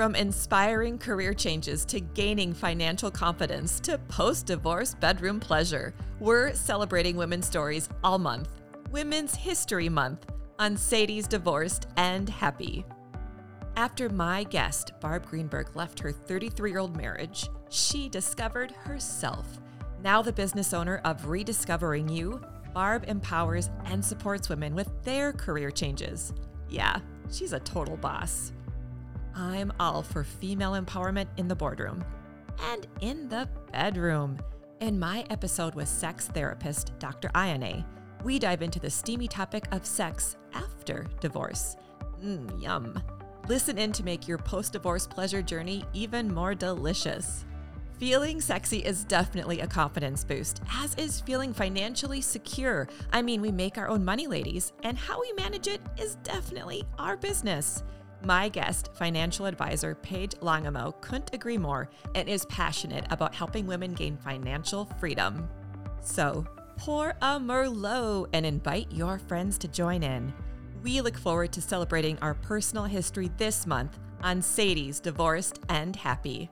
From inspiring career changes to gaining financial confidence to post divorce bedroom pleasure, we're celebrating women's stories all month. Women's History Month on Sadie's Divorced and Happy. After my guest, Barb Greenberg, left her 33 year old marriage, she discovered herself. Now, the business owner of Rediscovering You, Barb empowers and supports women with their career changes. Yeah, she's a total boss. I'm all for female empowerment in the boardroom and in the bedroom. In my episode with sex therapist Dr. Ayane, we dive into the steamy topic of sex after divorce. Mmm, yum. Listen in to make your post divorce pleasure journey even more delicious. Feeling sexy is definitely a confidence boost, as is feeling financially secure. I mean, we make our own money, ladies, and how we manage it is definitely our business. My guest, financial advisor Paige Langamo, couldn't agree more and is passionate about helping women gain financial freedom. So, pour a Merlot and invite your friends to join in. We look forward to celebrating our personal history this month on Sadie's Divorced and Happy.